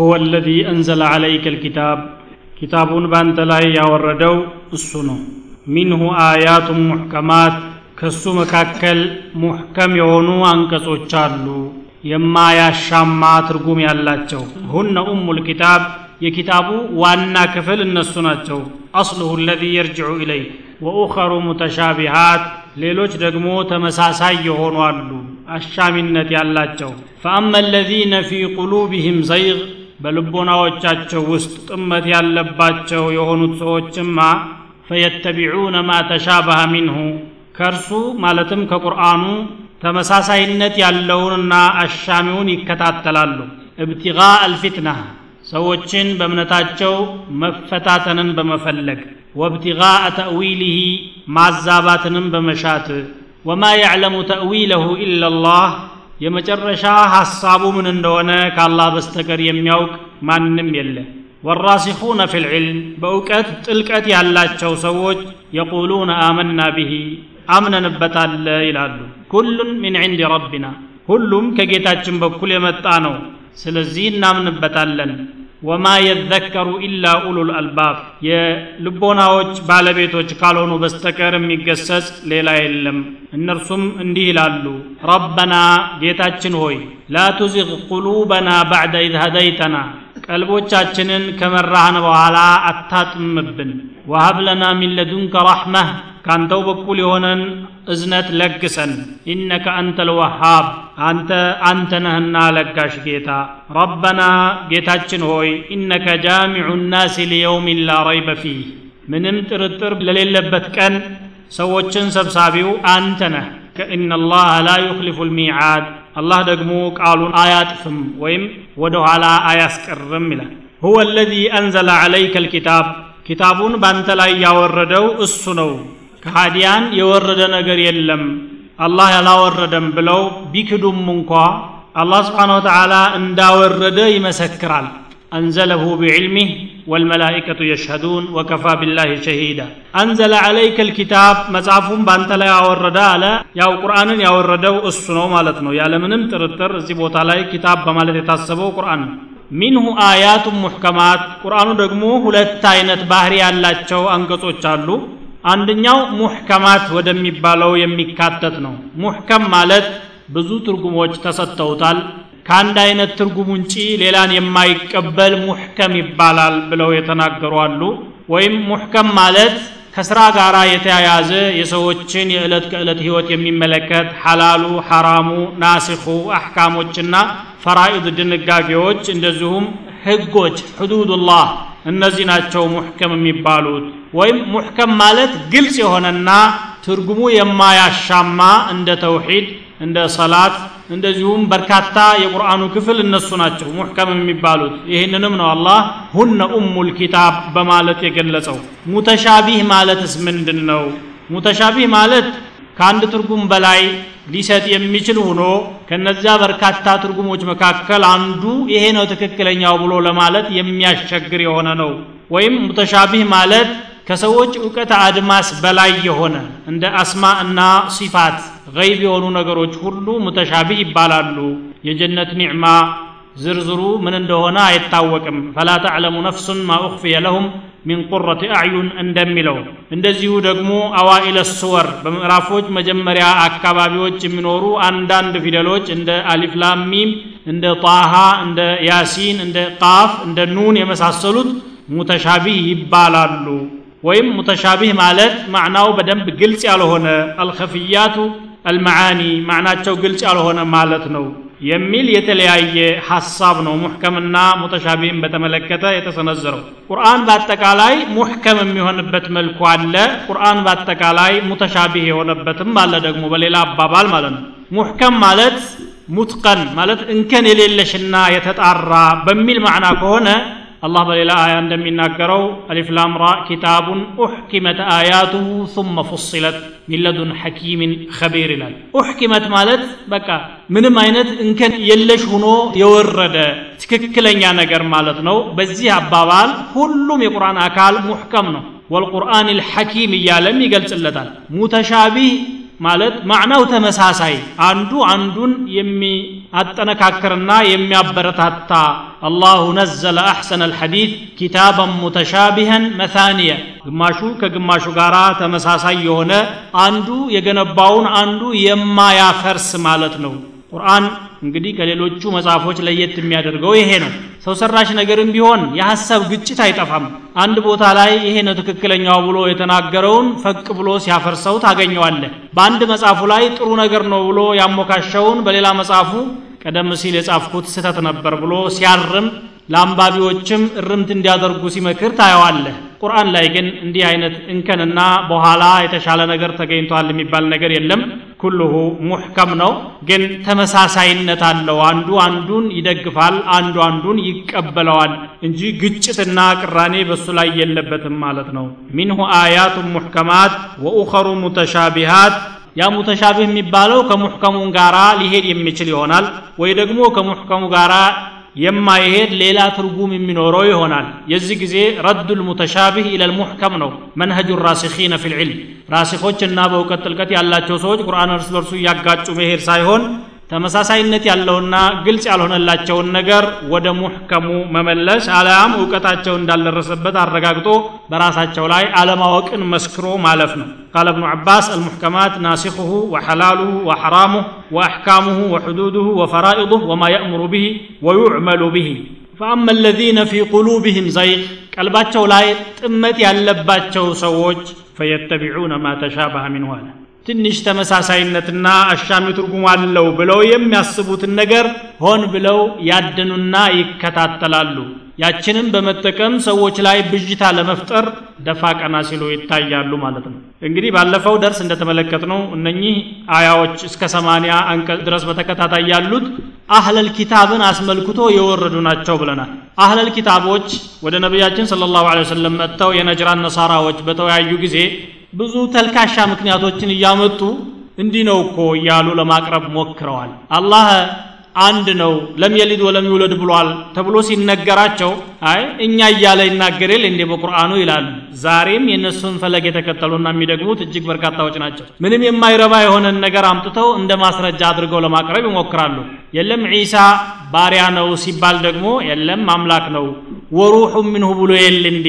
هو الذي أنزل عليك الكتاب كتابون بانت لا يوردو السنو منه آيات محكمات ከሱ መካከል ሙሕከም የሆኑ አንቀጾች አሉ የማያሻማ ትርጉም ያላቸው ሁነ ኡሙል ኪታብ የኪታቡ ዋና ክፍል እነሱ ናቸው አስሉሁ ለዚ የርጅዑ ኢለይ ወኡኸሩ ሙተሻቢሃት ሌሎች ደግሞ ተመሳሳይ የሆኑ አሉ አሻሚነት ያላቸው ፈአማ አለዚነ ፊ ቁሉቢህም ዘይግ በልቦናዎቻቸው ውስጥ ጥመት ያለባቸው የሆኑት ሰዎችማ ፈየተቢዑነ ማ ተሻበሀ ሚንሁ ከእርሱ ማለትም ከቁርአኑ ተመሳሳይነት ያለውንና አሻሚውን ይከታተላሉ። እብትጋ አልፊትና ሰዎችን በእምነታቸው መፈታተንን በመፈለግ። ወብትጋ ተእዊልህ ማዛባትንም በመሻት። ወማ ያዕለሙ ተእዊለሁ ኢላላህ የመጨረሻ ሐሳቡ ምን እንደሆነ ከአላህ በስተቀር የሚያውቅ ማንም የለ ወራሲኹነ ፊ ልዕልም በእውቀት ጥልቀት ያላቸው ሰዎች የቁሉነ አመና ብሂ አምነንበታለ ይላሉ። ኩሉን ሚን ዕንድ ረቢና ሁሉም ከጌታችን በኩል የመጣ ነው። ስለዚህ እናምንበታለን ወማ የዘከሩ ኢላ ኡሉል አልባብ። የልቦናዎች ባለቤቶች ካልሆኑ በስተቀር የሚገሰጽ ሌላ የለም። እነርሱም እንዲህ ይላሉ ربنا ጌታችን ሆይ لا تزغ قلوبنا بعد إذ هديتنا ቀልቦቻችንን ከመራህን በኋላ አታጥምብን። وهب لنا من لدنك ካንተው በኩል የሆነን እዝነት ለግሰን። إنك أنت الوهاب አንተ አንተ ነህና ለጋሽ ጌታ። ረበና ጌታችን ሆይ ኢነከ ጃሚዑ ናስ ሊየውሚን ላ ረይበ ፊህ። ምንም ጥርጥር ለሌለበት ቀን ሰዎችን ሰብሳቢው አንተ ነህ። ከኢነላህ ላ ዩክሊፉ ልሚዓድ አላህ ደግሞ ቃሉን አያጥፍም ወይም ወደ ኋላ አያስቀርም ይላል። ሁወ አለዚ አንዘለ ዐለይከ ልኪታብ ኪታቡን ባንተ ላይ ያወረደው እሱ ነው። ከሃዲያን የወረደ ነገር የለም አላህ ያላወረደም ብለው ቢክዱም እንኳ አላህ ስብሓን ወተዓላ እንዳወረደ ይመሰክራል أنزله بعلمه والملائكة يشهدون وكفى بالله شهيدا أنزل عليك الكتاب مصحفون بانت لا ያወረደ አለ ያው ቁርአንን ያወረደው እሱ ነው ማለት ነው ያለ ምንም ጥርጥር እዚህ ቦታ ላይ ኪታብ በማለት የታሰበው ቁርአን ነው ሚንሁ አያቱን ሙሕከማት ቁርአኑ ደግሞ ሁለት አይነት ባህሪ ያላቸው አንቀጾች አሉ አንደኛው ሙሕከማት ወደሚባለው የሚካተት ነው ሙሕከም ማለት ብዙ ትርጉሞች ተሰጥተውታል ከአንድ አይነት ትርጉም ውንጪ ሌላን የማይቀበል ሙሕከም ይባላል ብለው የተናገሩ አሉ። ወይም ሙሕከም ማለት ከስራ ጋር የተያያዘ የሰዎችን የዕለት ከዕለት ህይወት የሚመለከት ሐላሉ ሐራሙ ናሲኹ አሕካሞችና ፈራኢድ ድንጋጌዎች እንደዚሁም ህጎች ሕዱዱላህ እነዚህ ናቸው ሙሕከም የሚባሉት። ወይም ሙሕከም ማለት ግልጽ የሆነና ትርጉሙ የማያሻማ እንደ ተውሒድ እንደ ሰላት እንደዚሁም በርካታ የቁርአኑ ክፍል እነሱ ናቸው ሙሕከም የሚባሉት። ይህንንም ነው አላህ ሁነ ኡሙል ኪታብ በማለት የገለጸው። ሙተሻቢህ ማለትስ ምንድን ነው ሙተሻቢህ ማለት ከአንድ ትርጉም በላይ ሊሰጥ የሚችል ሆኖ ከነዚያ በርካታ ትርጉሞች መካከል አንዱ ይሄ ነው ትክክለኛው ብሎ ለማለት የሚያስቸግር የሆነ ነው። ወይም ሙተሻቢህ ማለት ከሰዎች እውቀት አድማስ በላይ የሆነ እንደ አስማ እና ሲፋት ገይብ የሆኑ ነገሮች ሁሉ ሙተሻቢህ ይባላሉ። የጀነት ኒዕማ ዝርዝሩ ምን እንደሆነ አይታወቅም። ፈላ ተዕለሙ ነፍሱን ማ ኡኽፊየ ለሁም ሚን ቁረት አዕዩን እንደሚለው። እንደዚሁ ደግሞ አዋኢለ ስወር በምዕራፎች መጀመሪያ አካባቢዎች የሚኖሩ አንዳንድ ፊደሎች እንደ አሊፍላም ሚም እንደ ጣሃ እንደ ያሲን እንደ ቃፍ እንደ ኑን የመሳሰሉት ሙተሻቢህ ይባላሉ ወይም ሙተሻቢህ ማለት ማዕናው በደንብ ግልጽ ያልሆነ አልኸፍያቱ አልመዓኒ ማዕናቸው ግልጽ ያልሆነ ማለት ነው የሚል የተለያየ ሐሳብ ነው ሙሕከምና ሙተሻቢህን በተመለከተ የተሰነዘረው። ቁርአን በአጠቃላይ ሙሕከም የሚሆንበት መልኩ አለ። ቁርአን በአጠቃላይ ሙተሻቢህ የሆነበትም አለ ደግሞ በሌላ አባባል ማለት ነው። ሙሕከም ማለት ሙትቀን ማለት እንከን የሌለሽና የተጣራ በሚል ማዕና ከሆነ አላህ በሌላ አያ እንደሚናገረው አሊፍላም ራ ኪታቡን ኡሕኪመት አያቱሁ ثመ ፉصለት ሚለዱን ሐኪምን ኸቢር ይላል ኡሕኪመት ማለት በቃ ምንም አይነት እንከን የለሽ ሆኖ የወረደ ትክክለኛ ነገር ማለት ነው በዚህ አባባል ሁሉም የቁርአን አካል ሙሕከም ነው والقرآن الحكيم يا لم يقلت متشابه ማለት ማዕናው ተመሳሳይ አንዱ አንዱን የሚያጠነካክርና የሚያበረታታ። አላሁ ነዘለ አሕሰነ አልሐዲት ኪታበን ሙተሻቢሀን መታንየ ግማሹ ከግማሹ ጋር ተመሳሳይ የሆነ አንዱ የገነባውን አንዱ የማያፈርስ ማለት ነው። ቁርአን እንግዲህ ከሌሎቹ መጽሐፎች ለየት የሚያደርገው ይሄ ነው። ሰው ሰራሽ ነገርም ቢሆን የሐሳብ ግጭት አይጠፋም። አንድ ቦታ ላይ ይሄ ነው ትክክለኛው ብሎ የተናገረውን ፈቅ ብሎ ሲያፈርሰው ታገኘዋለህ። በአንድ መጽሐፉ ላይ ጥሩ ነገር ነው ብሎ ያሞካሸውን በሌላ መጽሐፉ ቀደም ሲል የጻፍኩት ስህተት ነበር ብሎ ሲያርም ለአንባቢዎችም እርምት እንዲያደርጉ ሲመክር ታየዋለህ። ቁርአን ላይ ግን እንዲህ አይነት እንከንና በኋላ የተሻለ ነገር ተገኝቷል የሚባል ነገር የለም። ኩልሁ ሙሕከም ነው ግን ተመሳሳይነት አለው። አንዱ አንዱን ይደግፋል አንዱ አንዱን ይቀበለዋል እንጂ ግጭትና ቅራኔ በሱ ላይ የለበትም ማለት ነው። ሚንሁ አያቱን ሙሕከማት ወኡኸሩ ሙተሻቢሃት። ያ ሙተሻቢህ የሚባለው ከሙሕከሙ ጋራ ሊሄድ የሚችል ይሆናል ወይ ደግሞ ከሙሕከሙ ጋራ የማይሄድ ሌላ ትርጉም የሚኖረው ይሆናል የዚህ ጊዜ ረዱ ልሙተሻቢህ ኢለ ልሙሕከም ነው መንሀጁ ራሲኺነ ፊ ልዕልም ራሲኾችና በእውቀት ጥልቀት ያላቸው ሰዎች ቁርአን እርስ በርሱ እያጋጩ መሄድ ሳይሆን ተመሳሳይነት ያለውና ግልጽ ያልሆነላቸውን ነገር ወደ ሙሕከሙ መመለስ አለያም እውቀታቸው እንዳልደረሰበት አረጋግጦ በራሳቸው ላይ አለማወቅን መስክሮ ማለፍ ነው ቃለ እብኑ ዓባስ አልሙሕከማት ናሲኹሁ ወሐላሉሁ ወሐራሙሁ ወአሕካሙሁ ወሕዱዱሁ ወፈራኢዱሁ ወማ የእምሩ ብሂ ወዩዕመሉ ብሂ فأما الذين في قلوبهم زيغ قلباتቸው ላይ ጥመት ያለባቸው ሰዎች فيتبعون ما تشابه منه ትንሽ ተመሳሳይነትና አሻሚ ትርጉም አለው ብለው የሚያስቡትን ነገር ሆን ብለው ያደኑና ይከታተላሉ። ያችንም በመጠቀም ሰዎች ላይ ብዥታ ለመፍጠር ደፋ ቀና ሲሉ ይታያሉ ማለት ነው። እንግዲህ ባለፈው ደርስ እንደተመለከትነው እነኚህ አያዎች እስከ ሰማንያ አንቀጽ ድረስ በተከታታይ ያሉት አህለል ኪታብን አስመልክቶ የወረዱ ናቸው ብለናል። አህለል ኪታቦች ወደ ነቢያችን ስለ ላሁ ወሰለም መጥተው የነጅራን ነሳራዎች በተወያዩ ጊዜ ብዙ ተልካሻ ምክንያቶችን እያመጡ እንዲህ ነው እኮ እያሉ ለማቅረብ ሞክረዋል። አላህ አንድ ነው ለም የሊድ ወለም ይውለድ ብሏል ተብሎ ሲነገራቸው አይ እኛ እያለ ይናገሬል እንዴ በቁርአኑ ይላሉ። ዛሬም የእነሱን ፈለግ የተከተሉና የሚደግሙት እጅግ በርካታዎች ናቸው። ምንም የማይረባ የሆነን ነገር አምጥተው እንደ ማስረጃ አድርገው ለማቅረብ ይሞክራሉ። የለም ዒሳ ባሪያ ነው ሲባል ደግሞ የለም አምላክ ነው وروح منه ብሎ የለ እንዴ?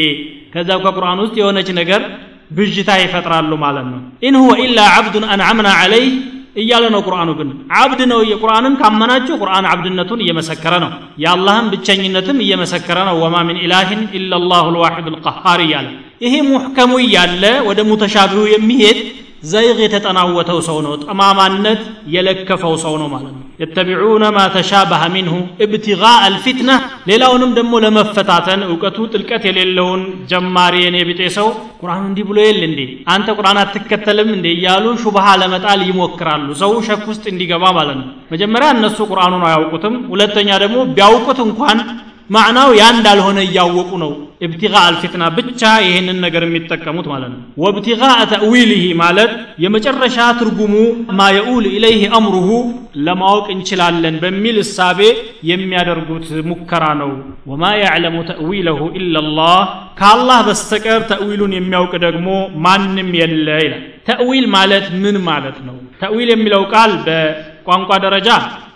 ከዛው ከቁርአን ውስጥ የሆነች ነገር ብዥታ ይፈጥራሉ ማለት ነው። إن هو إلا عبد أنعمنا عليه እያለ ነው ቁርአኑ ግን። عبد ነው የቁርአንን ካመናችሁ ቁርአን عبد ነቱን እየመሰከረ ነው። የአላህን ብቸኝነትም እየመሰከረ ነው። وما من إله إلا الله الواحد القهار እያለ ይሄ محكم ኡ እያለ ወደ متشابه ኡ የሚሄድ زيغ የተጠናወተው ሰው ነው። ጠማማነት የለከፈው ሰው ነው ማለት ነው። يتبعون ما تشابه منه እብትጋء አልፊትነ ሌላውንም ደግሞ ለመፈታተን እውቀቱ ጥልቀት የሌለውን ጀማሪ የኔ ቢጤ ሰው ቁርአኑ እንዲህ ብሎ የለ እንዴ? አንተ ቁርአን አትከተልም እንዴ? እያሉ ሹብሃ ለመጣል ይሞክራሉ። ሰው ሸክ ውስጥ እንዲገባ ማለት ነው። መጀመሪያ እነሱ ቁርአኑን አያውቁትም። ሁለተኛ ደግሞ ቢያውቁት እንኳን ማዕናው ያ እንዳልሆነ እያወቁ ነው። ኢብቲጋ አልፊትና ብቻ ይህንን ነገር የሚጠቀሙት ማለት ነው። ወብቲጋ ተእዊልህ ማለት የመጨረሻ ትርጉሙ ማ የኡል ኢለይህ አምሩሁ ለማወቅ እንችላለን በሚል እሳቤ የሚያደርጉት ሙከራ ነው። ወማ ያዕለሙ ተእዊለሁ ኢላላህ ከአላህ በስተቀር ተእዊሉን የሚያውቅ ደግሞ ማንም የለ ይላል። ተእዊል ማለት ምን ማለት ነው? ተእዊል የሚለው ቃል በቋንቋ ደረጃ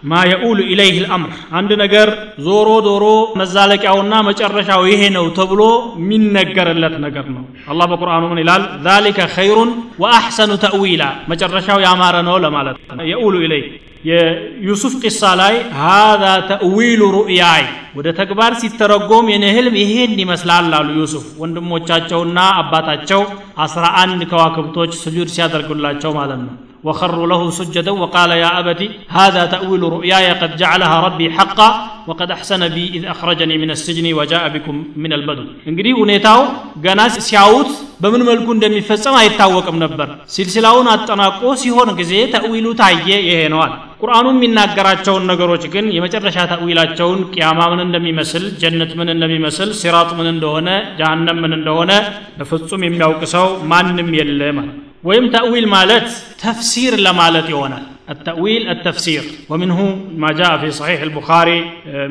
ማ የኡሉ ኢለይህ ልአምር አንድ ነገር ዞሮ ዞሮ መዛለቂያውና መጨረሻው ይሄ ነው ተብሎ የሚነገርለት ነገር ነው አላህ በቁርአኑ ምን ይላል ዛሊከ ኸይሩን ወአሕሰኑ ተእዊላ መጨረሻው ያማረ ነው ለማለት የኡሉ ኢለይህ የዩሱፍ ቂሳ ላይ ሃዛ ተእዊሉ ሩእያይ ወደ ተግባር ሲተረጎም የኔ ህልም ይሄን ይመስላል አሉ ዩሱፍ ወንድሞቻቸውና አባታቸው አስራ አንድ ከዋክብቶች ስጁድ ሲያደርጉላቸው ማለት ነው وخروا له سجدا وقال يا أبت هذا تأويل رؤياي قد جعلها ربي حقا وقد أحسن بي إذ أخرجني من السجن وجاء بكم من البدو እንግዲህ ሁኔታው ገና ሲያዩት በምን መልኩ እንደሚፈጸም አይታወቅም ነበር ሲልሲላውን አጠናቆ ሲሆን ጊዜ ተእዊሉ ታየ ይሄ ነዋል ቁርአኑ የሚናገራቸውን ነገሮች ግን የመጨረሻ ተእዊላቸውን ቅያማ ምን እንደሚመስል ጀነት ምን እንደሚመስል ሲራጥ ምን እንደሆነ ጀሃነም ምን እንደሆነ በፍጹም የሚያውቅ ሰው ማንም የለ ማለት ወይም ተእዊል ማለት ተፍሲር ለማለት ይሆናል التأويل التفسير ومنه ما جاء في صحيح البخاري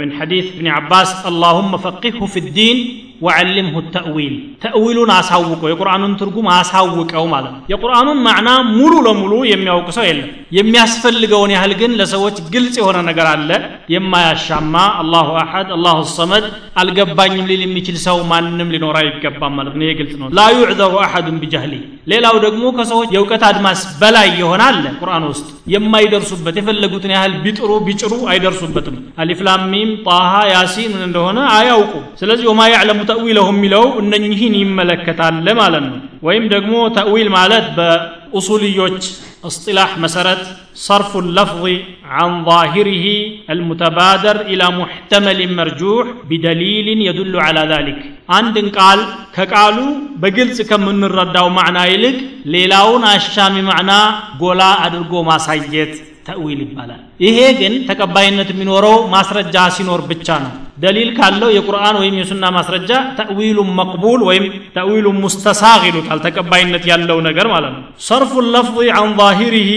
من حديث ابن عباس اللهم فقهه في الدين وعلمه التأويل تأويلون أساوكو የቁርአኑን ትርጉም አሳውቀው ማለት ነው የቁርአኑን ማዕና ሙሉ ለሙሉ የሚያውቅ ሰው የለም የሚያስፈልገውን ያህል ግን ለሰዎች ግልጽ የሆነ ነገር አለ የማያሻማ አላሁ አሐድ አላሁ ሰመድ አልገባኝም ሊል የሚችል ሰው ማንም ሊኖር አይገባም ማለት ነው ይሄ ግልጽ ነው ላ ዩዕዘሩ አሐዱን ቢጃህሊ ሌላው ደግሞ ከሰዎች የእውቀት አድማስ በላይ የሆነ አለ ቁርአን ውስጥ የማይደርሱበት የፈለጉትን ያህል ቢጥሩ ቢጭሩ አይደርሱበትም አሊፍላም ሚም ጣሃ ያሲን ምን እንደሆነ አያውቁ ስለዚህ ወማ ያዕለሙ ተእዊለሁም የሚለው እነኝህን ይመለከታል ማለት ነው። ወይም ደግሞ ተእዊል ማለት በኡሱልዮች اصطلاح مسرت صرف اللفظ عن ظاهره المتبادر إلى محتمل مرجوح بدليل يدل على ذلك عند قال كقالوا بقلت كم من الرداو معنى إلك ليلاون الشام معنى قولا أدرقو ما سيت ተእዊል ይባላል ይሄ ግን ተቀባይነት የሚኖረው ማስረጃ ሲኖር ብቻ ነው ደሊል ካለው የቁርአን ወይም የሱና ማስረጃ ተእዊሉን መቅቡል ወይም ተእዊሉን ሙስተሳቅ ይሉታል ተቀባይነት ያለው ነገር ማለት ነው ሰርፉ ለፍظ አን ظاهره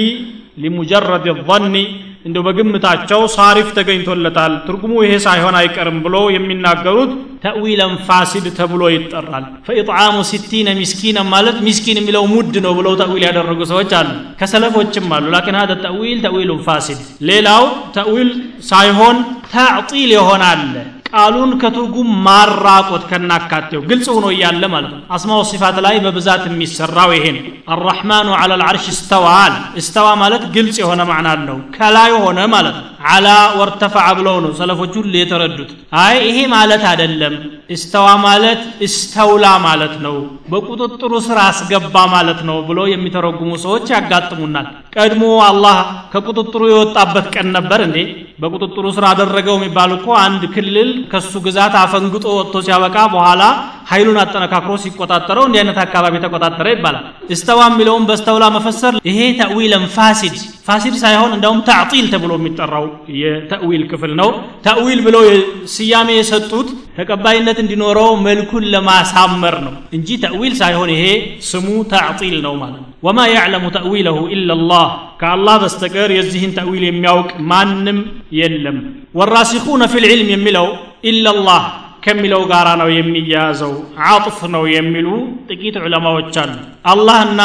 لمجرد الظن እንደው በግምታቸው صارف ተገኝቶለታል። ትርጉሙ ይሄ ሳይሆን አይቀርም ብሎ የሚናገሩት تأويلا فاسد ተብሎ ይጠራል። فإطعام ستين مسكينا ማለት ሚስኪን የሚለው مد ነው ብለው تأويل ያደረጉ ሰዎች አሉ። ከሰለፎችም አሉ። لكن هذا تأويل تأويل فاسد። ሌላው تأويل ሳይሆን ተዕጢል ይሆናል ቃሉን ከትርጉም ማራቆት ከናካቴው ግልጽ ሆኖ እያለ ማለት ነው። አስማው ሲፋት ላይ በብዛት የሚሰራው ይሄ ነው። አራሕማኑ አላ ልዓርሽ እስተዋ አለ እስተዋ ማለት ግልጽ የሆነ ማዕና አለው። ከላይ ሆነ ማለት ነው አላ ወርተፈዐ ብለው ነው ሰለፎች ሁሉ የተረዱት። አይ ይሄ ማለት አይደለም እስተዋ ማለት እስተውላ ማለት ነው በቁጥጥሩ ስር አስገባ ማለት ነው ብሎ የሚተረጉሙ ሰዎች ያጋጥሙናል። ቀድሞ አላህ ከቁጥጥሩ የወጣበት ቀን ነበር እንዴ? በቁጥጥሩ ስር አደረገው የሚባል እኮ አንድ ክልል ከሱ ግዛት አፈንግጦ ወጥቶ ሲያበቃ በኋላ ኃይሉን አጠነካክሮ ሲቆጣጠረው እንዲህ አይነት አካባቢ ተቆጣጠረ ይባላል እስተዋ የሚለውን በስተውላ መፈሰር ይሄ ተእዊለን ፋሲድ ፋሲድ ሳይሆን እንደውም ተዕጢል ተብሎ የሚጠራው የተእዊል ክፍል ነው ተእዊል ብለው ስያሜ የሰጡት ተቀባይነት እንዲኖረው መልኩን ለማሳመር ነው እንጂ ተእዊል ሳይሆን ይሄ ስሙ ተዕጢል ነው ማለት ነው ወማ ያዕለሙ ተእዊለሁ ኢላላህ ከአላህ በስተቀር የዚህን ተእዊል የሚያውቅ ማንም የለም ወራሲኹነ ፊ ልዕልም የሚለው ኢላላህ ከሚለው ጋራ ነው የሚያያዘው። አጥፍ ነው የሚሉ ጥቂት ዑለማዎች አሉ። አላህና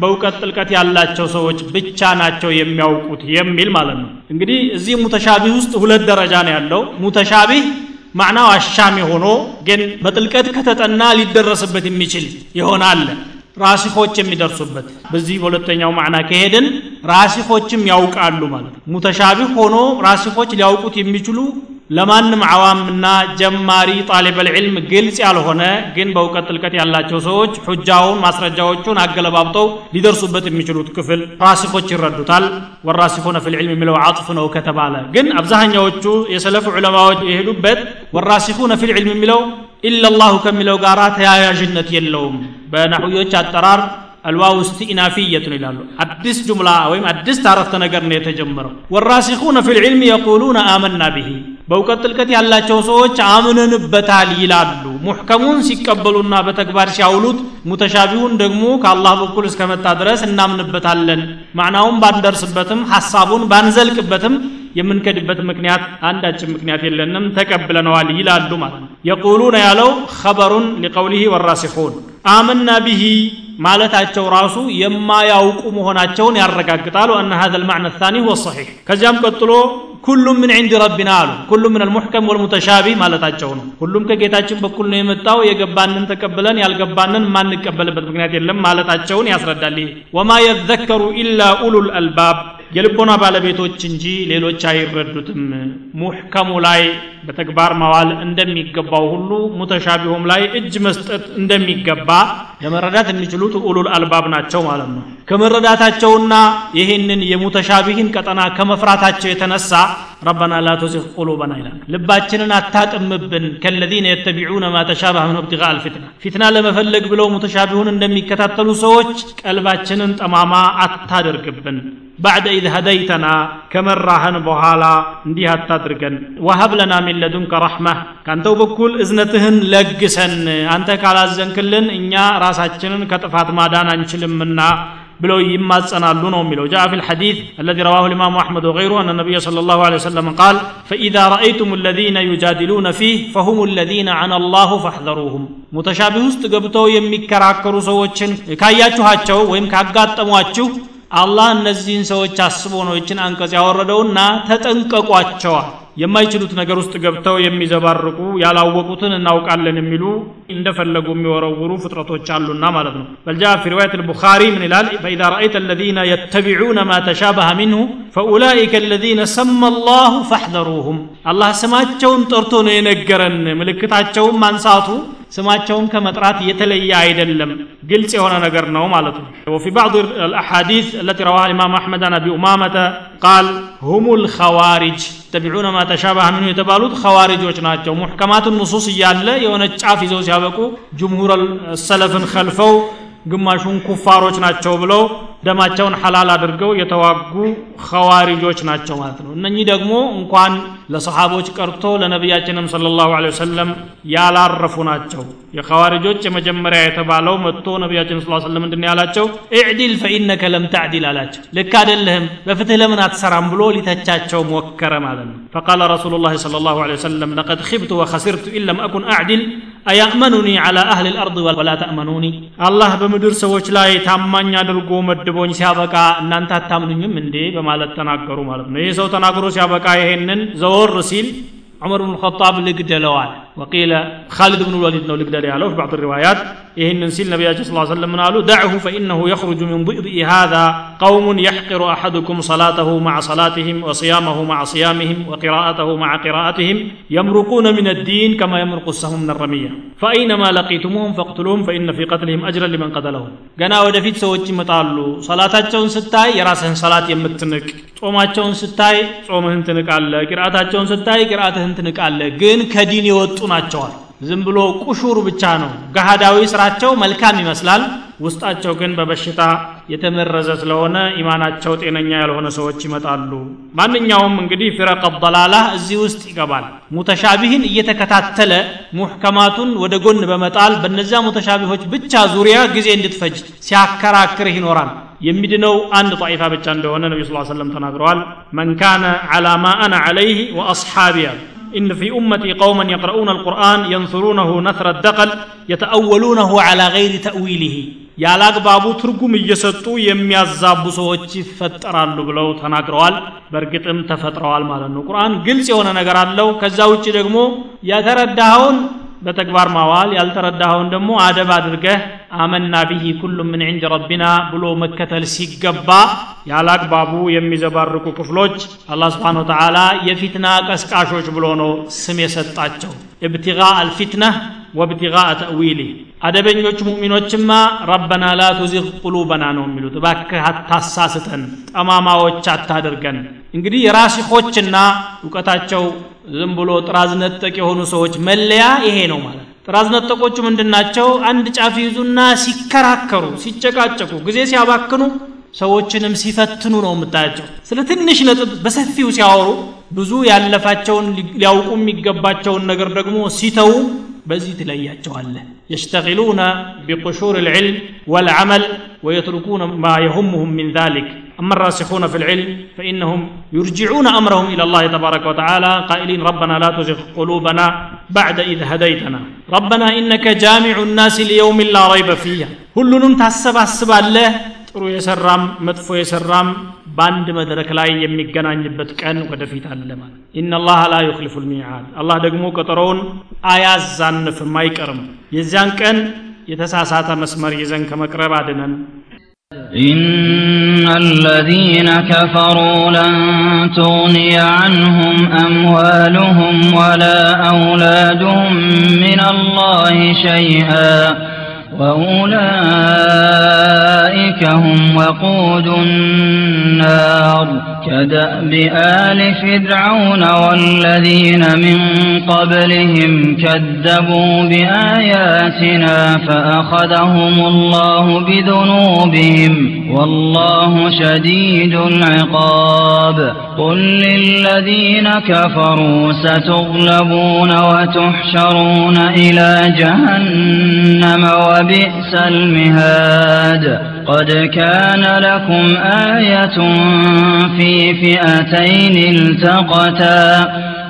በእውቀት ጥልቀት ያላቸው ሰዎች ብቻ ናቸው የሚያውቁት የሚል ማለት ነው። እንግዲህ እዚህ ሙተሻቢህ ውስጥ ሁለት ደረጃ ነው ያለው። ሙተሻቢህ ማዕናው አሻሚ ሆኖ ግን በጥልቀት ከተጠና ሊደረስበት የሚችል ይሆናል። ራሲፎች የሚደርሱበት በዚህ በሁለተኛው ማዕና ከሄድን ራሲፎችም ያውቃሉ ማለት ነው። ሙተሻቢህ ሆኖ ራሲፎች ሊያውቁት የሚችሉ ለማንም አዋምና ጀማሪ ጣሊበል ዒልም ግልጽ ያልሆነ ግን በእውቀት ጥልቀት ያላቸው ሰዎች ሑጃውን ማስረጃዎቹን አገለባብጠው ሊደርሱበት የሚችሉት ክፍል ራሲኮች ይረዱታል ወራሲኹነ ፊል ዒልም የሚለው አጥፍ ነው ከተባለ ግን አብዛኛዎቹ የሰለፍ ዑለማዎች የሄዱበት ወራሲኹነ ፊል ዒልም የሚለው ኢላላሁ ከሚለው ጋር ተያያዥነት የለውም በናሑዮች አጠራር አልዋው እስትኢናፊየት ነው ይላሉ አዲስ ጁምላ ወይም አዲስ ታረፍተ ነገር ነው የተጀመረው ወራሲኹነ ፊ ልዕልም የቁሉነ አመና ብሂ በእውቀት ጥልቀት ያላቸው ሰዎች አምነንበታል ይላሉ። ሙሕከሙን ሲቀበሉና በተግባር ሲያውሉት ሙተሻቢሁን ደግሞ ከአላህ በኩል እስከመጣ ድረስ እናምንበታለን። ማዕናውን ባንደርስበትም ሐሳቡን ባንዘልቅበትም የምንከድበት ምክንያት አንዳችን ምክንያት የለንም። ተቀብለነዋል ይላሉ ማለት ነው። የቁሉነ ያለው ኸበሩን ሊቀውሊህ ወራሲሑን አመና ቢሂ ማለታቸው ራሱ የማያውቁ መሆናቸውን ያረጋግጣሉ አነ ሀዘ ልማዕና ታኒ ሁወ ሰሒሕ ከዚያም ቀጥሎ ኩሉም ምን ዕንድ ረቢና አሉ ኩሉም ምን አልሙሕከም ወልሙተሻቢ ማለታቸው ነው ሁሉም ከጌታችን በኩል ነው የመጣው የገባንን ተቀብለን ያልገባንን የማንቀበልበት ምክንያት የለም ማለታቸውን ያስረዳል ይሄ ወማ የዘከሩ ኢላ ኡሉል አልባብ የልቦና ባለቤቶች እንጂ ሌሎች አይረዱትም። ሙሕከሙ ላይ በተግባር ማዋል እንደሚገባው ሁሉ ሙተሻቢሁም ላይ እጅ መስጠት እንደሚገባ ለመረዳት የሚችሉት ኡሉል አልባብ ናቸው ማለት ነው። ከመረዳታቸውና ይህንን የሙተሻቢህን ቀጠና ከመፍራታቸው የተነሳ ረበና ላ ቱዚግ ቁሉበና ይላል ልባችንን አታጥምብን ከለዚነ የተቢዑነ ማ ተሻበህ ምን ብትጋ አልፊትና ፊትና ለመፈለግ ብለው ሙተሻቢሁን እንደሚከታተሉ ሰዎች ቀልባችንን ጠማማ አታደርግብን ባዕደ ኢዝ ሀደይተና ከመራህን በኋላ እንዲህ አታድርገን ወሀብ ለና ሚን ለዱንከ ረሕመህ ከአንተው በኩል እዝነትህን ለግሰን አንተ ካላዘንክልን እኛ ራሳችንን ከጥፋት ማዳን አንችልምና ብለው ይማጸናሉ ነው የሚለው። ጃ ፊ ልሐዲት አለዚ ረዋሁ ልኢማሙ አሕመድ ወገይሩ አነ ነቢይ ስለ ላሁ ለ ሰለም ቃል ፈኢዛ ረአይቱም ለዚነ ዩጃድሉነ ፊህ ፈሁም ለዚነ አነ ላሁ ፈሕዘሩሁም። ሙተሻቢህ ውስጥ ገብተው የሚከራከሩ ሰዎችን ካያችኋቸው ወይም ካጋጠሟችሁ አላህ እነዚህን ሰዎች አስቦ ነው ይችን አንቀጽ ያወረደውና ተጠንቀቋቸዋል። የማይችሉት ነገር ውስጥ ገብተው የሚዘባርቁ ያላወቁትን እናውቃለን የሚሉ እንደፈለጉ የሚወረውሩ ፍጥረቶች አሉና ማለት ነው በልጃ ፊ ሪዋየት البخاري من ይላል فإذا رأيت الذين يتبعون ما تشابه منه فأولئك الذين سمى الله فاحذروهم الله ስማቸውን ጠርቶ ነው የነገረን ምልክታቸውን ማንሳቱ ስማቸውን ከመጥራት የተለየ አይደለም ግልጽ የሆነ ነገር ነው ማለት ነው وفي بعض الأحاديث التي رواها الإمام أحمد عن أبي أمامة ቃል ሁሙል ኸዋሪጅ ተቢዑነ ማ ተሻባህ ምኑ የተባሉት ኸዋሪጆች ናቸው። ሙሕከማትን ንሱስ እያለ የሆነ ጫፍ ይዘው ሲያበቁ ጅምሁር ሰለፍን ከልፈው ግማሹን ኩፋሮች ናቸው ብለው ደማቸውን ሐላል አድርገው የተዋጉ ኸዋሪጆች ናቸው ማለት ነው። እነኚህ ደግሞ እንኳን ለሰሓቦች ቀርቶ ለነቢያችንም صلى الله عليه وسلم ያላረፉ ናቸው። የኸዋሪጆች የመጀመሪያ የተባለው መጥቶ ነቢያችን صلى الله عليه وسلم ምንድን ያላቸው? اعدل فإنك لم تعدل አላቸው። ልክ አይደለህም በፍትህ ለምን አትሰራም ብሎ ሊተቻቸው ሞከረ ማለት ነው። فقال رسول الله لقد خبت وخسرت إن لم أكن أعدل أيأمنني على أهل الأرض ولا تأمنوني። አላህ በምድር ሰዎች ላይ ታማኝ አድርጎ መድቦኝ ሲያበቃ እናንተ አታምኑኝም እንዴ በማለት ተናገሩ ማለት ነው። ይህ ሰው ተናግሮ ሲያበቃ ይሄንን ዘወ الرسيل عمر بن الخطاب اللي قتلوه وقيل خالد بن الوليد اللي قتلوه في بعض الروايات ይህንን ሲል ነቢያችን ስ ሰለም ምን አሉ دعه فإنه يخرج من ضئضئ هذا قوم يحقر أحدكم صلاته مع صلاتهم وصيامه مع صيامهم وقراءته مع قراءتهم يمرقون من الدين كما يمرق السهم من الرمية فأينما لقيتموهم فاقتلوهم فإن في قتلهم أجرا لمن قتلهم ገና ወደፊት ሰዎች ይመጣሉ ሰላታቸውን ስታይ የራስህን ሰላት የምትንቅ ጾማቸውን ስታይ ጾምህን ትንቃለ ቂርአታቸውን ስታይ ቂርአትህን ትንቃለ ግን ከዲን የወጡ ናቸዋል ዝም ብሎ ቁሹር ብቻ ነው። ገሃዳዊ ስራቸው መልካም ይመስላል። ውስጣቸው ግን በበሽታ የተመረዘ ስለሆነ ኢማናቸው ጤነኛ ያልሆነ ሰዎች ይመጣሉ። ማንኛውም እንግዲህ ፊረቅ ደላላ እዚህ ውስጥ ይገባል። ሙተሻቢህን እየተከታተለ ሙሕከማቱን ወደ ጎን በመጣል በነዚያ ሙተሻቢሆች ብቻ ዙሪያ ጊዜ እንድትፈጅ ሲያከራክርህ ይኖራል። የሚድነው አንድ ጣኢፋ ብቻ እንደሆነ ነቢ ስ ሰለም ተናግረዋል። መን ካነ ዓላ ማ አና ዓለይህ ወአስሓቢ إن في أمتي قوما يقرؤون القرآن ينثرونه نثر الدقل يتأولونه على غير تأويله ያለ አግባቡ ትርጉም እየሰጡ የሚያዛቡ ሰዎች ይፈጠራሉ ብለው ተናግረዋል በእርግጥም ተፈጥረዋል ማለት ነው ቁርአን ግልጽ የሆነ ነገር አለው ከዛ ውጭ ደግሞ የተረዳኸውን በተግባር ማዋል ያልተረዳኸውን ደግሞ አደብ አድርገህ አመና ቢሂ ኩሉ ምን ዕንድ ረቢና ብሎ መከተል ሲገባ ያለ አግባቡ የሚዘባርቁ ክፍሎች አላህ ስብሓን ወተዓላ የፊትና ቀስቃሾች ብሎ ነው ስም የሰጣቸው። እብትጋ አልፊትነህ ወብትጋ ተእዊሊህ አደበኞች ሙእሚኖችማ ረበና ላ ቱዚግ ቁሉበና ነው የሚሉት። እባክህ አታሳስተን ጠማማዎች አታድርገን። እንግዲህ የራሲኾችና እውቀታቸው ዝም ብሎ ጥራዝ ነጠቅ የሆኑ ሰዎች መለያ ይሄ ነው ማለት ጥራዝ ነጠቆቹ ምንድናቸው አንድ ጫፍ ይዙና ሲከራከሩ ሲጨቃጨቁ ጊዜ ሲያባክኑ ሰዎችንም ሲፈትኑ ነው የምታያቸው። ስለ ትንሽ ነጥብ በሰፊው ሲያወሩ ብዙ ያለፋቸውን ሊያውቁ የሚገባቸውን ነገር ደግሞ ሲተው በዚህ ትለያቸዋለህ يشتغلون بقشور العلم والعمل ويتركون ما يهمهم من ذلك أما الراسخون في العلم فإنهم يرجعون أمرهم إلى الله تبارك وتعالى قائلين ربنا لا تزغ قلوبنا بعد إذ هديتنا ربنا إنك جامع الناس ليوم لا ريب فيه ሁሉንም ታሰባስባለህ ጥሩ የሰራም መጥፎ የሰራም በአንድ መድረክ ላይ የሚገናኝበት ቀን ወደፊት አለ ማለት ኢነላህ ላ ዩክሊፉ ልሚዓድ አላህ ደግሞ ቀጠሮውን አያዛንፍም አይቀርም የዚያን ቀን የተሳሳተ መስመር ይዘን ከመቅረብ አድነን إن الذين كفروا لن تغني عنهم أموالهم ولا أولادهم من الله شيئا وأولئك هم وقود النار. كدأب آل فرعون والذين من قبلهم كذبوا بآياتنا فأخذهم الله بذنوبهم والله شديد العقاب. قل للذين كفروا ستغلبون وتحشرون إلى جهنم وبئس المهاد. قد كان لكم آية في فئتين التقتا.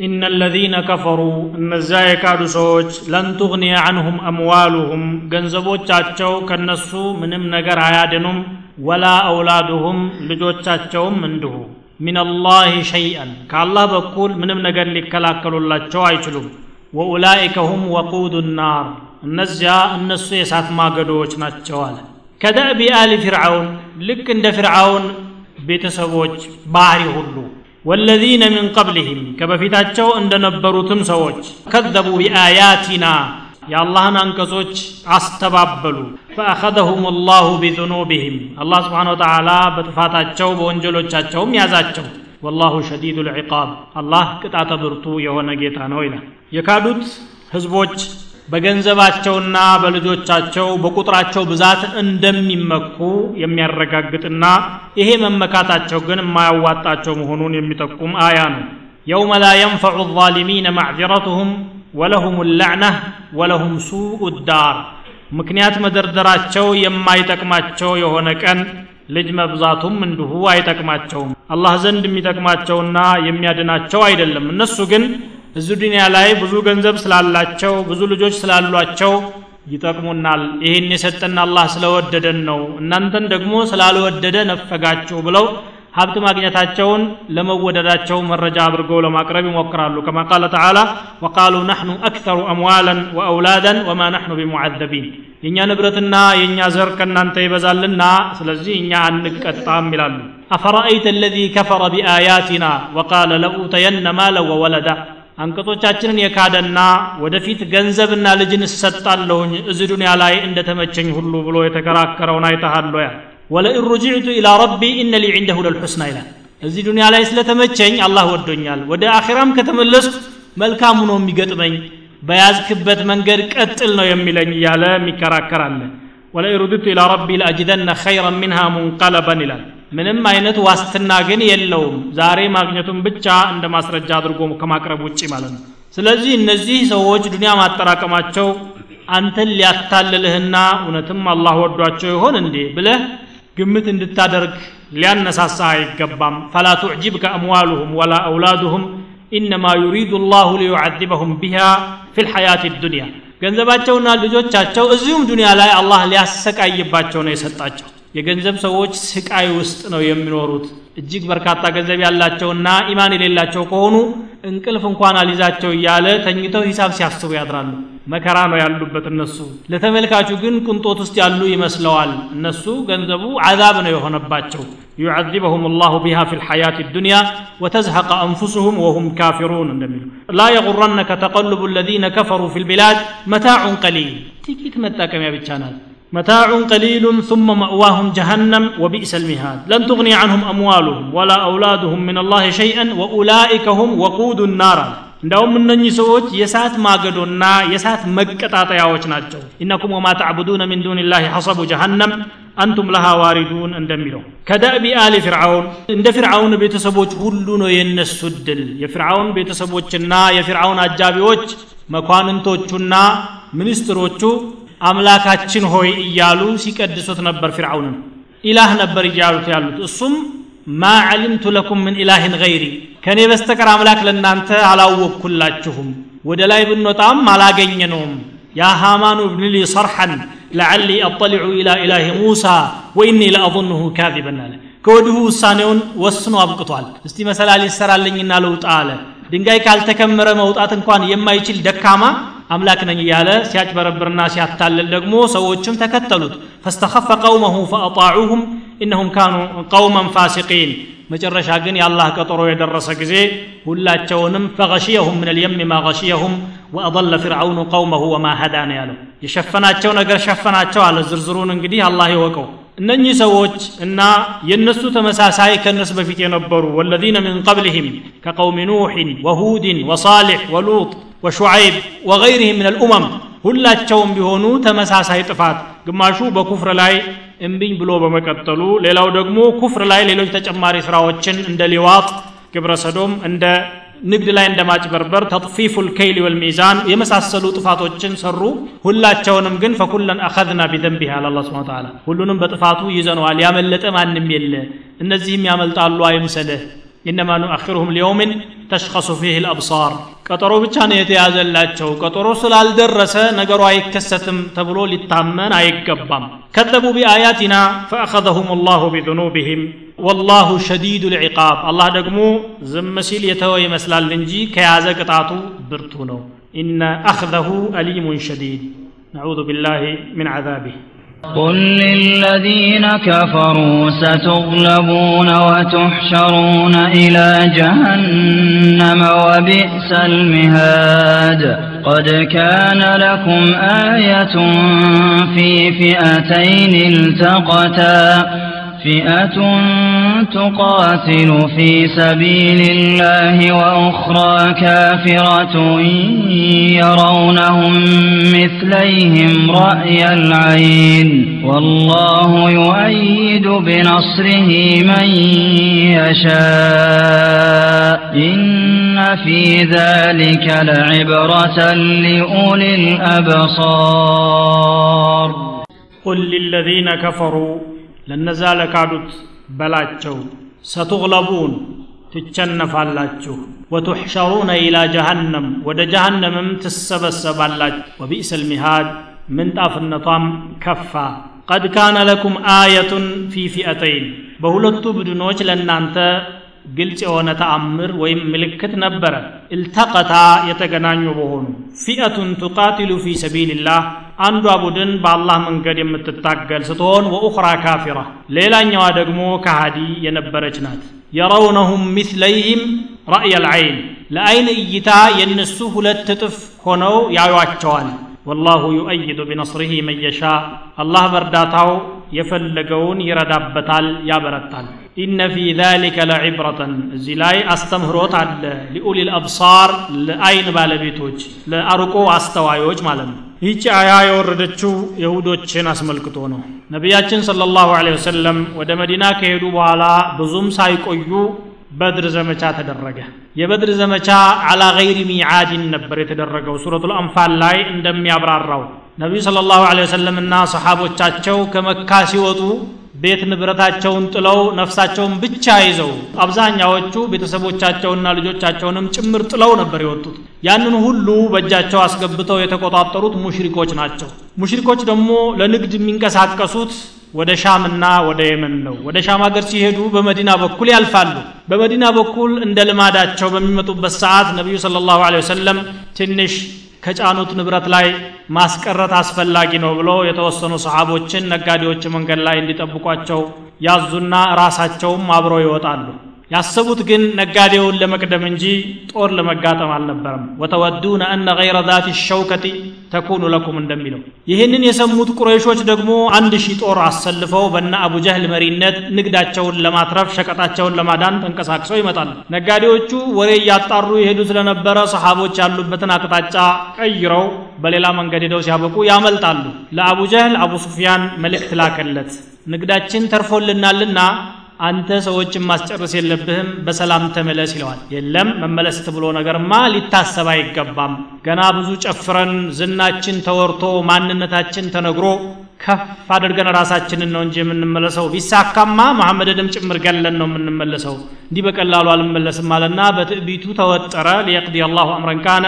إن الذين كفروا እነዛ የካዱ ሰዎች ለን ቱግኒየ ዐንሁም አምዋሉሁም ገንዘቦቻቸው ከነሱ ምንም ነገር አያድኑም ወላ አውላዱሁም ልጆቻቸውም እንዲሁ። ሚነላሂ ሸይአን ከአላህ በኩል ምንም ነገር ሊከላከሉላቸው አይችሉም። ወኡላኢከ ሁም ወቁዱ ናር እነዚያ እነሱ የእሳት ማገዶዎች ናቸው አለ። ከደእቢ አሊ ፊርዓውን ልክ እንደ ፊርዓውን ቤተሰቦች ባህሪ ሁሉ ወለዚነ ሚን ቀብልህም ከበፊታቸው እንደነበሩትም ሰዎች ከዘቡ ቢአያቲና የአላህን አንቀጾች አስተባበሉ ፈአኸዘሁም ላሁ ቢዙኑብህም አላህ ስብሓን ወተዓላ በጥፋታቸው በወንጀሎቻቸውም ያዛቸው ወላሁ ሸዲዱ ልዕቃብ አላህ ቅጣተ ብርቱ የሆነ ጌታ ነው ይላል የካዱት ህዝቦች በገንዘባቸውና በልጆቻቸው በቁጥራቸው ብዛት እንደሚመኩ የሚያረጋግጥና ይሄ መመካታቸው ግን የማያዋጣቸው መሆኑን የሚጠቁም አያ ነው። የውመ ላ የንፈዑ ዛሊሚነ ማዕዚረቱሁም ወለሁም ላዕነህ ወለሁም ሱኡ ዳር። ምክንያት መደርደራቸው የማይጠቅማቸው የሆነ ቀን ልጅ መብዛቱም እንዲሁ አይጠቅማቸውም። አላህ ዘንድ የሚጠቅማቸውና የሚያድናቸው አይደለም። እነሱ ግን እዚህ ዱንያ ላይ ብዙ ገንዘብ ስላላቸው ብዙ ልጆች ስላሏቸው ይጠቅሙናል ይህን የሰጠን አላህ ስለወደደን ነው እናንተን ደግሞ ስላልወደደ ነፈጋችሁ ብለው ሀብት ማግኘታቸውን ለመወደዳቸው መረጃ አድርገው ለማቅረብ ይሞክራሉ ከማ ቃለ ተዓላ ወቃሉ ናሕኑ አክተሩ አምዋላን ወአውላዳን ወማ ናሕኑ ቢሙዓዘቢን የእኛ ንብረትና የእኛ ዘር ከእናንተ ይበዛልና ስለዚህ እኛ አንቀጣም ይላሉ አፈረአይተ አለዚ ከፈረ ቢአያቲና ወቃለ ለኡተየነ ማለ ወወለዳ አንቀጾቻችንን የካደና ወደፊት ገንዘብና ልጅን እሰጣለሁኝ እዚህ ዱንያ ላይ እንደተመቸኝ ሁሉ ብሎ የተከራከረውን አይተሃሎ ያ ወለኢን ሩጅዕቱ ኢላ ረቢ ኢነ ሊ ዒንደሁ ለልሑስና ይላል። እዚህ ዱንያ ላይ ስለተመቸኝ አላህ ወዶኛል። ወደ አኺራም ከተመለስኩ መልካም ሆኖ የሚገጥመኝ በያዝክበት መንገድ ቀጥል ነው የሚለኝ እያለ የሚከራከራለ ወለኢን ሩድቱ ኢላ ረቢ ለአጅደነ ኸይረን ሚንሃ ሙንቀለበን ይላል ምንም አይነት ዋስትና ግን የለውም። ዛሬ ማግኘቱን ብቻ እንደ ማስረጃ አድርጎ ከማቅረብ ውጭ ማለት ነው። ስለዚህ እነዚህ ሰዎች ዱንያ ማጠራቀማቸው አንተን ሊያታልልህና እውነትም አላህ ወዷቸው ይሆን እንዴ ብለህ ግምት እንድታደርግ ሊያነሳሳ አይገባም። ፈላ ቱዕጅብከ አምዋሉሁም ወላ አውላዱሁም ኢነማ ዩሪዱ ላሁ ሊዩዓዚበሁም ቢሃ ፊ ልሐያት ዱንያ። ገንዘባቸውና ልጆቻቸው እዚሁም ዱንያ ላይ አላህ ሊያሰቃይባቸው ነው የሰጣቸው የገንዘብ ሰዎች ስቃይ ውስጥ ነው የሚኖሩት እጅግ በርካታ ገንዘብ ያላቸውና ኢማን የሌላቸው ከሆኑ እንቅልፍ እንኳን አሊዛቸው እያለ ተኝተው ሂሳብ ሲያስቡ ያድራሉ መከራ ነው ያሉበት እነሱ ለተመልካቹ ግን ቅንጦት ውስጥ ያሉ ይመስለዋል እነሱ ገንዘቡ አዛብ ነው የሆነባቸው يعذبهم الله بها في الحياة الدنيا وتزهق أنفسهم وهم كافرون لا يغرنك تقلب الذين كفروا في البلاد متاع قليل تيكيت متاكم يا بتشانات متاع قليل ثم مأواهم جهنم وبئس المهاد لن تغني عنهم أموالهم ولا أولادهم من الله شيئا وأولئك هم وقود النار እንዳውም እነኚህ ሰዎች የሳት ማገዶና የሳት መቀጣጠያዎች ናቸው ኢነኩም ወማ ተዕቡዱነ ሚን ዱንላህ ሐሰቡ ጀሃነም አንቱም ለሃ ዋሪዱን እንደሚለው ከዳእቢ አሊ ፍርዓውን እንደ ፍርዓውን ቤተሰቦች ሁሉ ነው የነሱ ድል የፍርዓውን ቤተሰቦችና የፍርዓውን አጃቢዎች መኳንንቶቹና ሚኒስትሮቹ አምላካችን ሆይ እያሉ ሲቀድሱት ነበር ፍርዓውንን ኢላህ ነበር እያሉት ያሉት። እሱም ማ ዓሊምቱ ለኩም ምን ኢላህን ገይሪ ከእኔ በስተቀር አምላክ ለእናንተ አላወቅኩላችሁም ወደ ላይ ብንወጣም አላገኘነውም። ያ ሃማኑ እብን ሊ ሰርሐን ለዓሊ አጠሊዑ ኢላ ኢላህ ሙሳ ወኢኒ ለአظንሁ ካዚበን አለ። ከወዲሁ ውሳኔውን ወስኖ አብቅቷል። እስቲ መሰላል ይሰራለኝና ልውጣ አለ። ድንጋይ ካልተከመረ መውጣት እንኳን የማይችል ደካማ አምላክ ነኝ እያለ ሲያጭበረብርና ሲያታልል ደግሞ ሰዎችም ተከተሉት ፈስተኸፈ ቀውመሁ ፈአጣዑሁም እነሁም ካኑ ቀውመን ፋሲቂን መጨረሻ ግን የአላህ ቀጠሮ የደረሰ ጊዜ ሁላቸውንም ፈገሽየሁም ምን ልየም ማ ገሽየሁም ወአضለ ፊርዓውኑ ቀውመሁ ወማ ሀዳ ነው ያለው የሸፈናቸው ነገር ሸፈናቸው አለ ዝርዝሩን እንግዲህ አላህ ይወቀው እነኚህ ሰዎች እና የእነሱ ተመሳሳይ ከእነሱ በፊት የነበሩ ወለዚነ ምን ቀብልህም ከቀውም ኑሕን ወሁድን ወሳሊሕ ወሉጥ ወሹዓይብ ወገይርህም ምን አልኡመም ሁላቸውም ቢሆኑ ተመሳሳይ ጥፋት ግማሹ በኩፍር ላይ እምቢኝ ብሎ በመቀጠሉ ሌላው ደግሞ ኩፍር ላይ ሌሎች ተጨማሪ ስራዎችን እንደ ሊዋጥ ግብረ ሰዶም እንደ ንግድ ላይ እንደ ማጭበርበር ተጥፊፉ ልከይል ወልሚዛን የመሳሰሉ ጥፋቶችን ሰሩ ሁላቸውንም ግን ፈኩለን አኸዝና ቢዘንቢህ አለ አላ ስብን ተላ ሁሉንም በጥፋቱ ይዘነዋል ያመለጠ ማንም የለ እነዚህም ያመልጣሉ አይምሰልህ ኢነማ ኑአኪሩሁም ሊየውምን ተሽኸሱ ፊህ ልአብሳር ቀጠሮ ብቻ ነው የተያዘላቸው። ቀጠሮ ስላልደረሰ ነገሩ አይከሰትም ተብሎ ሊታመን አይገባም። ከዘቡ ቢአያቲና ፈአኸዘሁም ላሁ ቢذኑብህም ወላሁ ሸዲዱ ልዕቃብ። አላህ ደግሞ ዝም ሲል የተወ ይመስላል እንጂ ከያዘ ቅጣቱ ብርቱ ነው። ኢነ አኽዘሁ አሊሙን ሸዲድ። ነዑዙ ቢላህ ምን ዓዛቢህ قل للذين كفروا ستغلبون وتحشرون إلى جهنم وبئس المهاد. قد كان لكم آية في فئتين التقتا. فئة تقاتل في سبيل الله وأخرى كافرة يرونهم مثليهم رأي العين والله يؤيد بنصره من يشاء إن في ذلك لعبرة لأولي الأبصار قل للذين كفروا لن نزال كعدت በላቸው ሰቱግለቡን ትቸነፋላችሁ ወቱሕሸሩነ ኢላ ጀሃነም ወደ ጀሃነምም ትሰበሰባላችሁ ወቢእስ ልሚሃድ ምንጣፍነቷም ከፋ ቀድ ካነ ለኩም አየቱን ፊ ፊአተይን በሁለቱ ቡድኖች ለእናንተ ግልጽ የሆነ ተአምር ወይም ምልክት ነበረ እልተቀታ የተገናኙ በሆኑ ፊአቱን ቱቃቲሉ ፊ ሰቢልላህ አንዷ ቡድን በአላህ መንገድ የምትታገል ስትሆን ወኡኽራ ካፊራ ሌላኛዋ ደግሞ ከሃዲ የነበረች ናት የረውነሁም ሚስለይህም ረእየ ልዐይን ለአይን እይታ የእነሱ ሁለት እጥፍ ሆነው ያዩቸዋል ወላሁ ዩአይዱ ቢነስሪህ መን የሻ አላህ በእርዳታው የፈለገውን ይረዳበታል ያበረታል ኢነ ፊ ዛሊከ ለዕብረተን እዚህ ላይ አስተምህሮት አለ። ሊኡሊል አብሳር ለአይን ባለቤቶች ለአርቆ አስተዋዮች ማለት ነው። ይህቺ አያ የወረደችው የሁዶችን አስመልክቶ ነው። ነቢያችን ስለ ላሁ ወሰለም ወደ መዲና ከሄዱ በኋላ ብዙም ሳይቆዩ በድር ዘመቻ ተደረገ። የበድር ዘመቻ አላ ገይሪ ሚዓዲን ነበር የተደረገው ሱረቱ ልአንፋል ላይ እንደሚያብራራው። ነቢዩ ስለ ላሁ ለ ወሰለምና ሰሓቦቻቸው ከመካ ሲወጡ ቤት ንብረታቸውን ጥለው ነፍሳቸውን ብቻ ይዘው አብዛኛዎቹ ቤተሰቦቻቸውና ልጆቻቸውንም ጭምር ጥለው ነበር የወጡት። ያንን ሁሉ በእጃቸው አስገብተው የተቆጣጠሩት ሙሽሪኮች ናቸው። ሙሽሪኮች ደግሞ ለንግድ የሚንቀሳቀሱት ወደ ሻምና ወደ የመን ነው። ወደ ሻም ሀገር ሲሄዱ በመዲና በኩል ያልፋሉ። በመዲና በኩል እንደ ልማዳቸው በሚመጡበት ሰዓት ነቢዩ ስለ ላሁ ወሰለም ትንሽ ከጫኑት ንብረት ላይ ማስቀረት አስፈላጊ ነው ብሎ የተወሰኑ ሰሓቦችን ነጋዴዎች መንገድ ላይ እንዲጠብቋቸው ያዙና ራሳቸውም አብረው ይወጣሉ ያሰቡት ግን ነጋዴውን ለመቅደም እንጂ ጦር ለመጋጠም አልነበረም። ወተወዱነ አነ ገይረ ዛት ሸውከቲ ተኩኑ ለኩም እንደሚለው። ይህንን የሰሙት ቁረይሾች ደግሞ አንድ ሺህ ጦር አሰልፈው በነ አቡ ጀህል መሪነት ንግዳቸውን ለማትረፍ ሸቀጣቸውን ለማዳን ተንቀሳቅሰው ይመጣሉ። ነጋዴዎቹ ወሬ እያጣሩ የሄዱ ስለነበረ ሰሓቦች ያሉበትን አቅጣጫ ቀይረው በሌላ መንገድ ሄደው ሲያበቁ ያመልጣሉ። ለአቡ ጀህል አቡ ሱፊያን መልእክት ላከለት። ንግዳችን ተርፎልናልና አንተ ሰዎችን ማስጨረስ የለብህም በሰላም ተመለስ ይለዋል። የለም መመለስ ብሎ ነገርማ ሊታሰብ አይገባም። ገና ብዙ ጨፍረን ዝናችን ተወርቶ ማንነታችን ተነግሮ ከፍ አድርገን ራሳችንን ነው እንጂ የምንመለሰው። ቢሳካማ መሐመድንም ጭምር ገለን ነው የምንመለሰው። እንዲህ በቀላሉ አልመለስም አለና በትዕቢቱ ተወጠረ። ሊየቅዲ አላሁ አምረን ካነ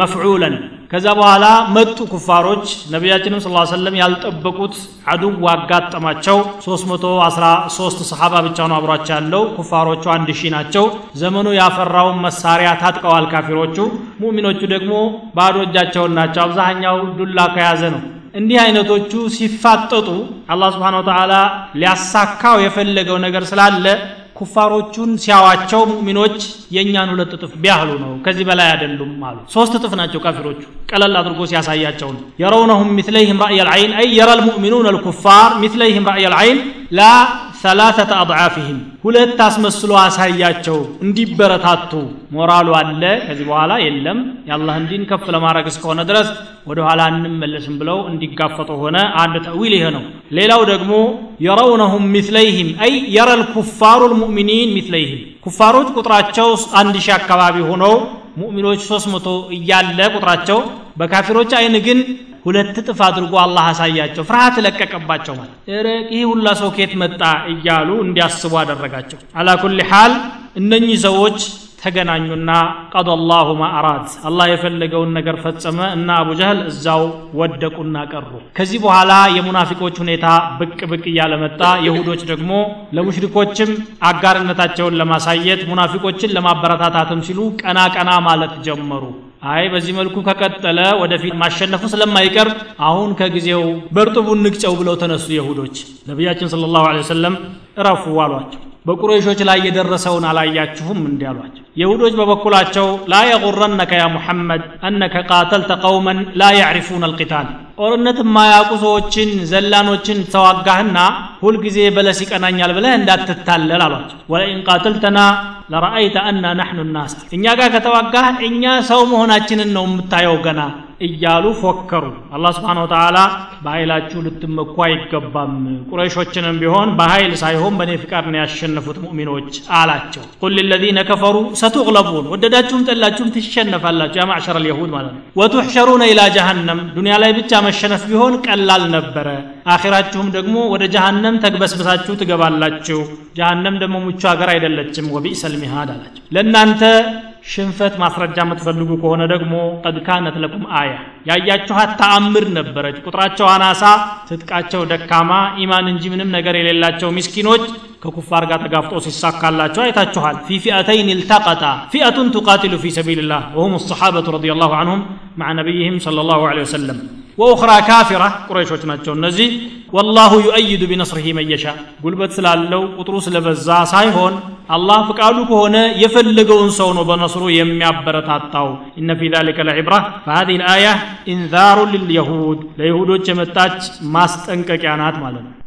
መፍዑለን ከዛ በኋላ መጡ ኩፋሮች። ነቢያችንም ስ ሰለም ያልጠበቁት አዱው አጋጠማቸው። 313 ሰሓባ ብቻ ነው አብሯቸው ያለው። ኩፋሮቹ አንድ ሺህ ናቸው። ዘመኑ ያፈራውን መሳሪያ ታጥቀዋል ካፊሮቹ። ሙእሚኖቹ ደግሞ ባዶ እጃቸውን ናቸው። አብዛኛው ዱላ ከያዘ ነው። እንዲህ አይነቶቹ ሲፋጠጡ አላህ ስብሓን ወተዓላ ሊያሳካው የፈለገው ነገር ስላለ ኩፋሮቹን ሲያዋቸው ሙእሚኖች የእኛን ሁለት እጥፍ ቢያህሉ ነው ከዚህ በላይ አይደሉም አሉ ሶስት እጥፍ ናቸው ካፊሮቹ ቀለል አድርጎ ሲያሳያቸው ነው የረውነሁም ሚትለይህም ራእይ ልዓይን አይ የራ ልሙእሚኑን አልኩፋር ሚትለይህም ራእይ ልዓይን ላ ሰላተተ አضዓፊህም ሁለት አስመስሎ አሳያቸው እንዲበረታቱ። ሞራሉ አለ ከዚህ በኋላ የለም። የአላህን ዲን ከፍ ለማድረግ እስከሆነ ድረስ ወደ ኋላ እንመለስም ብለው እንዲጋፈጡ ሆነ። አንድ ተዊል ይሄ ነው። ሌላው ደግሞ የረውነሁም ሚትለይህም አይ የረ ልኩፋሩ ልሙእሚኒን ሚትለይህም። ኩፋሮች ቁጥራቸው አንድ ሺህ አካባቢ ሆነው ሙእሚኖች ሶስት መቶ እያለ ቁጥራቸው በካፊሮች አይን ግን ሁለት እጥፍ አድርጎ አላህ አሳያቸው። ፍርሃት ለቀቀባቸው ማለት ይህ ሁላ ሰው ኬት መጣ እያሉ እንዲያስቡ አደረጋቸው። አላ ሓል እነኚህ ሰዎች ተገናኙና ቀደ ላሁ ማ አላህ የፈለገውን ነገር ፈጸመ እና አቡ ጀህል እዛው ወደቁና ቀሩ። ከዚህ በኋላ የሙናፊቆች ሁኔታ ብቅ ብቅ እያለ መጣ። የሁዶች ደግሞ ለሙሽሪኮችም አጋርነታቸውን ለማሳየት ሙናፊቆችን ለማበረታታትም ሲሉ ቀና ቀና ማለት ጀመሩ አይ በዚህ መልኩ ከቀጠለ ወደፊት ማሸነፉ ስለማይቀር አሁን ከጊዜው በርጥቡን ንቅጨው ብለው ተነሱ የሁዶች። ነቢያችን ስለ ላሁ ወሰለም እረፉ አሏቸው በቁረይሾች ላይ የደረሰውን አላያችሁም እንዲህ አሏቸው። የሁዶች በበኩላቸው ላ የغረነከ ያ ሙሐመድ አነከ ቃተልተ ቀውመን ላ ያዕሪፉን አልቂታል። ጦርነት የማያውቁ ሰዎችን ዘላኖችን ተዋጋህና ሁልጊዜ በለስ ይቀናኛል ብለህ እንዳትታለል አሏቸው። ولئن قاتلتنا لرأيت أنا نحن الناس። እኛ ጋር ከተዋጋህ እኛ ሰው መሆናችንን ነው የምታየው ገና እያሉ ፎከሩ። አላህ سبحانه وتعالى በኃይላችሁ ልትመኩ አይገባም። ቁረይሾችንም ቢሆን በኃይል ሳይሆን በእኔ ፍቃድ ነው ያሸነፉት ሙእሚኖች አላቸው። قل للذين كفروا ستغلبون ወደዳችሁም ጠላችሁም ትሸነፋላችሁ። يا معشر ማለት ነው። ወቱሕሸሩነ ኢላ ጀሃነም ዱንያ ላይ ብቻ መሸነፍ ቢሆን ቀላል ነበረ። አኺራችሁም ደግሞ ወደ ጀሃነም ተግበስብሳችሁ ትገባላችሁ። ጀሃነም ደግሞ ምቹ ሀገር አይደለችም። ወቢእሰል ሚሃድ አላቸው። ለእናንተ ሽንፈት ማስረጃ የምትፈልጉ ከሆነ ደግሞ ቀድ ካነት ለኩም አያ ያያችኋት ተአምር ነበረች። ቁጥራቸው አናሳ፣ ትጥቃቸው ደካማ፣ ኢማን እንጂ ምንም ነገር የሌላቸው ሚስኪኖች ከኩፋር ጋር ተጋፍጦ ሲሳካላቸው አይታችኋል። ፊ ፊአተይን ኢልተቀጣ ፊአቱን ቱቃትሉ ፊ ሰቢልላህ ወሁም ሰሓበቱ ረዲየላሁ አንሁም ማዕ ነቢይህም ሰለላሁ ዐለይሂ ወሰለም وأخرى كافرة. قريش وتناتشون نزي. والله يؤيد بنصره من يشاء. قل بتسلالو قطروس لبزا سايهون. الله فقالو كهونه يفلقون سونو بنصرو يمي عبرتاتاو إن في ذلك لعبرة. فهذه الآية إنذار لليهود. ليهودو جمتاج ماستنكك عنات مالنا